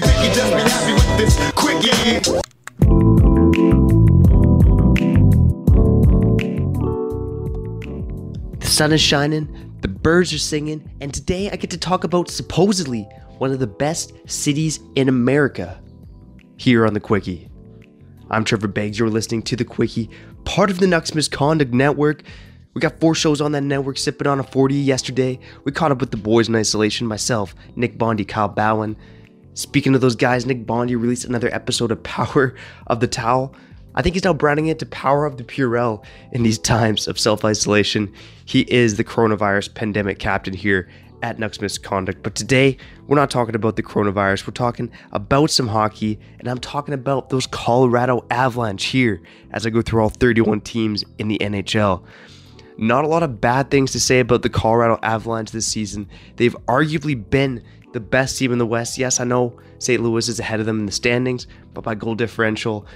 picky, just be happy with this. The sun is shining, the birds are singing, and today I get to talk about supposedly one of the best cities in America here on the Quickie. I'm Trevor Beggs, you're listening to the Quickie, part of the Nucks Misconduct Network. We got four shows on that network, sipping on a 40 yesterday. We caught up with the boys in isolation, myself, Nick Bondi, Kyle Bowen. Speaking of those guys, Nick Bondi released another episode of Power of the Towel. I think he's now branding it to Power of the Purell in these times of self isolation. He is the coronavirus pandemic captain here at Nucks Misconduct. But today, we're not talking about the coronavirus. We're talking about some hockey, and I'm talking about those Colorado Avalanche here as I go through all 31 teams in the NHL. Not a lot of bad things to say about the Colorado Avalanche this season. They've arguably been the best team in the West. Yes, I know St. Louis is ahead of them in the standings, but by goal differential,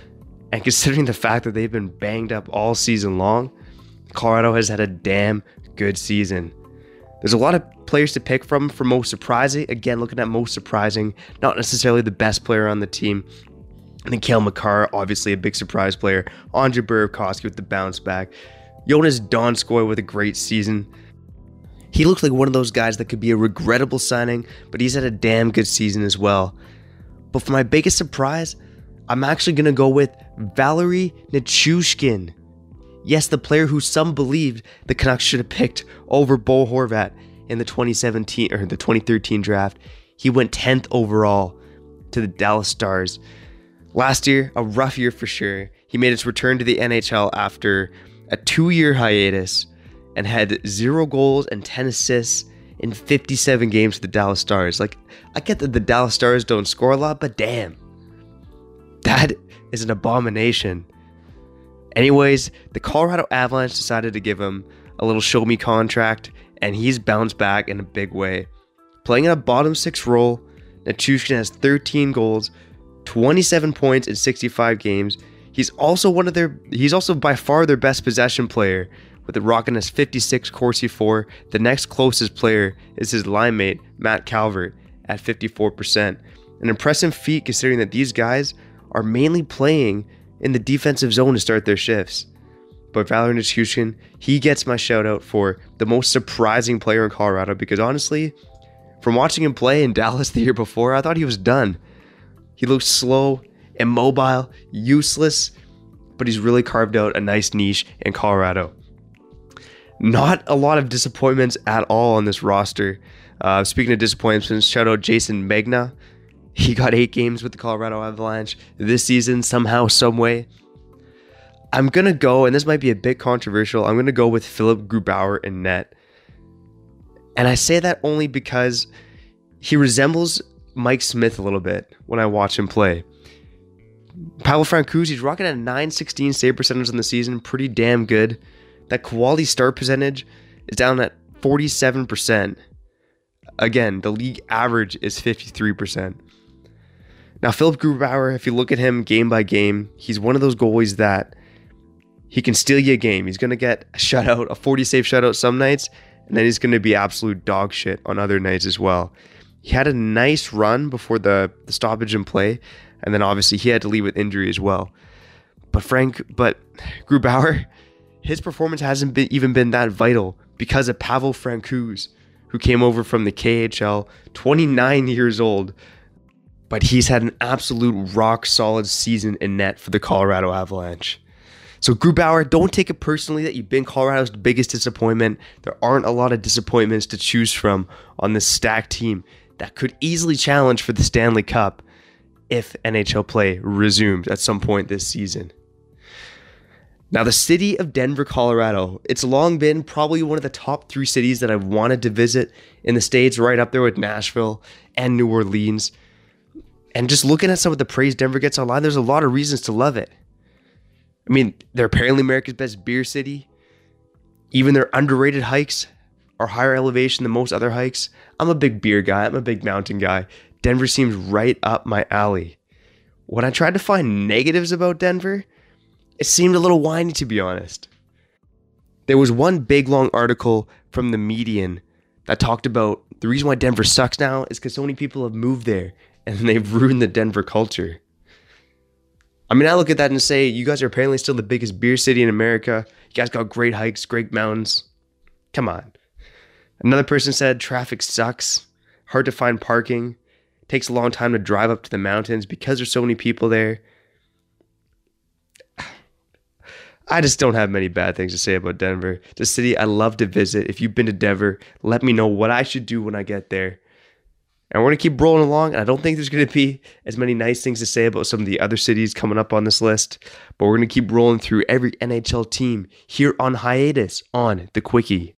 and considering the fact that they've been banged up all season long, Colorado has had a damn good season. There's a lot of players to pick from for most surprising. Again, looking at most surprising, not necessarily the best player on the team. I think Cale Makar, obviously a big surprise player. Andre Burakovsky with the bounce back. Joonas Donskoi with a great season. He looks like one of those guys that could be a regrettable signing, but he's had a damn good season as well. But for my biggest surprise, I'm actually going to go with Valeri Nichushkin. Yes, the player who some believed the Canucks should have picked over Bo Horvat in the 2017 or the 2013 draft. He went 10th overall to the Dallas Stars. Last year, a rough year for sure. He made his return to the NHL after a two year hiatus and had zero goals and 10 assists in 57 games for the Dallas Stars. Like, I get that the Dallas Stars don't score a lot, but damn, that is an abomination. Anyways, the Colorado Avalanche decided to give him a little show me contract, and he's bounced back in a big way. Playing in a bottom six role, Nichushkin has 13 goals, 27 points in 65 games. He's also one of their he's also by far their best possession player, with rocking his 56 Corsi 4. The next closest player is his line mate, Matt Calvert, at 54%. An impressive feat considering that these guys are mainly playing in the defensive zone to start their shifts. But Valeri Nichushkin, he gets my shout out for the most surprising player in Colorado because honestly, from watching him play in Dallas the year before, I thought he was done. He looked slow, immobile, useless, but he's really carved out a nice niche in Colorado. Not a lot of disappointments at all on this roster. Uh, speaking of disappointments, shout out Jayson Megna. He got eight games with the Colorado Avalanche this season, somehow, some way. I'm gonna go, and this might be a bit controversial. I'm gonna go with Philipp Grubauer in net, and I say that only because he resembles Mike Smith a little bit when I watch him play. Pavel Francouz, he's rocking at 916 save percentage in the season, pretty damn good. That quality start percentage is down at 47%. Again, the league average is 53%. Now, Philipp Grubauer, if you look at him game by game, he's one of those goalies that he can steal you a game. He's going to get a shutout, a 40 save shutout some nights, and then he's going to be absolute dog shit on other nights as well. He had a nice run before the, the stoppage in play, and then obviously he had to leave with injury as well. But Frank, but Grubauer, his performance hasn't been, even been that vital because of Pavel Francouz, who came over from the KHL, 29 years old, but he's had an absolute rock solid season in net for the Colorado Avalanche. So Grubauer, don't take it personally that you've been Colorado's biggest disappointment. There aren't a lot of disappointments to choose from on this stacked team that could easily challenge for the Stanley Cup if NHL play resumes at some point this season. Now, the city of Denver, Colorado, it's long been probably one of the top three cities that I've wanted to visit in the States, right up there with Nashville and New Orleans. And just looking at some of the praise Denver gets online, there's a lot of reasons to love it. I mean, they're apparently America's best beer city. Even their underrated hikes are higher elevation than most other hikes. I'm a big beer guy, I'm a big mountain guy. Denver seems right up my alley. When I tried to find negatives about Denver, it seemed a little whiny to be honest. There was one big long article from the Median that talked about the reason why Denver sucks now is because so many people have moved there and they've ruined the Denver culture. I mean, I look at that and say, you guys are apparently still the biggest beer city in America. You guys got great hikes, great mountains. Come on. Another person said traffic sucks, hard to find parking, takes a long time to drive up to the mountains because there's so many people there. I just don't have many bad things to say about Denver. It's a city I love to visit. If you've been to Denver, let me know what I should do when I get there. And we're going to keep rolling along. And I don't think there's going to be as many nice things to say about some of the other cities coming up on this list. But we're going to keep rolling through every NHL team here on hiatus on the Quickie.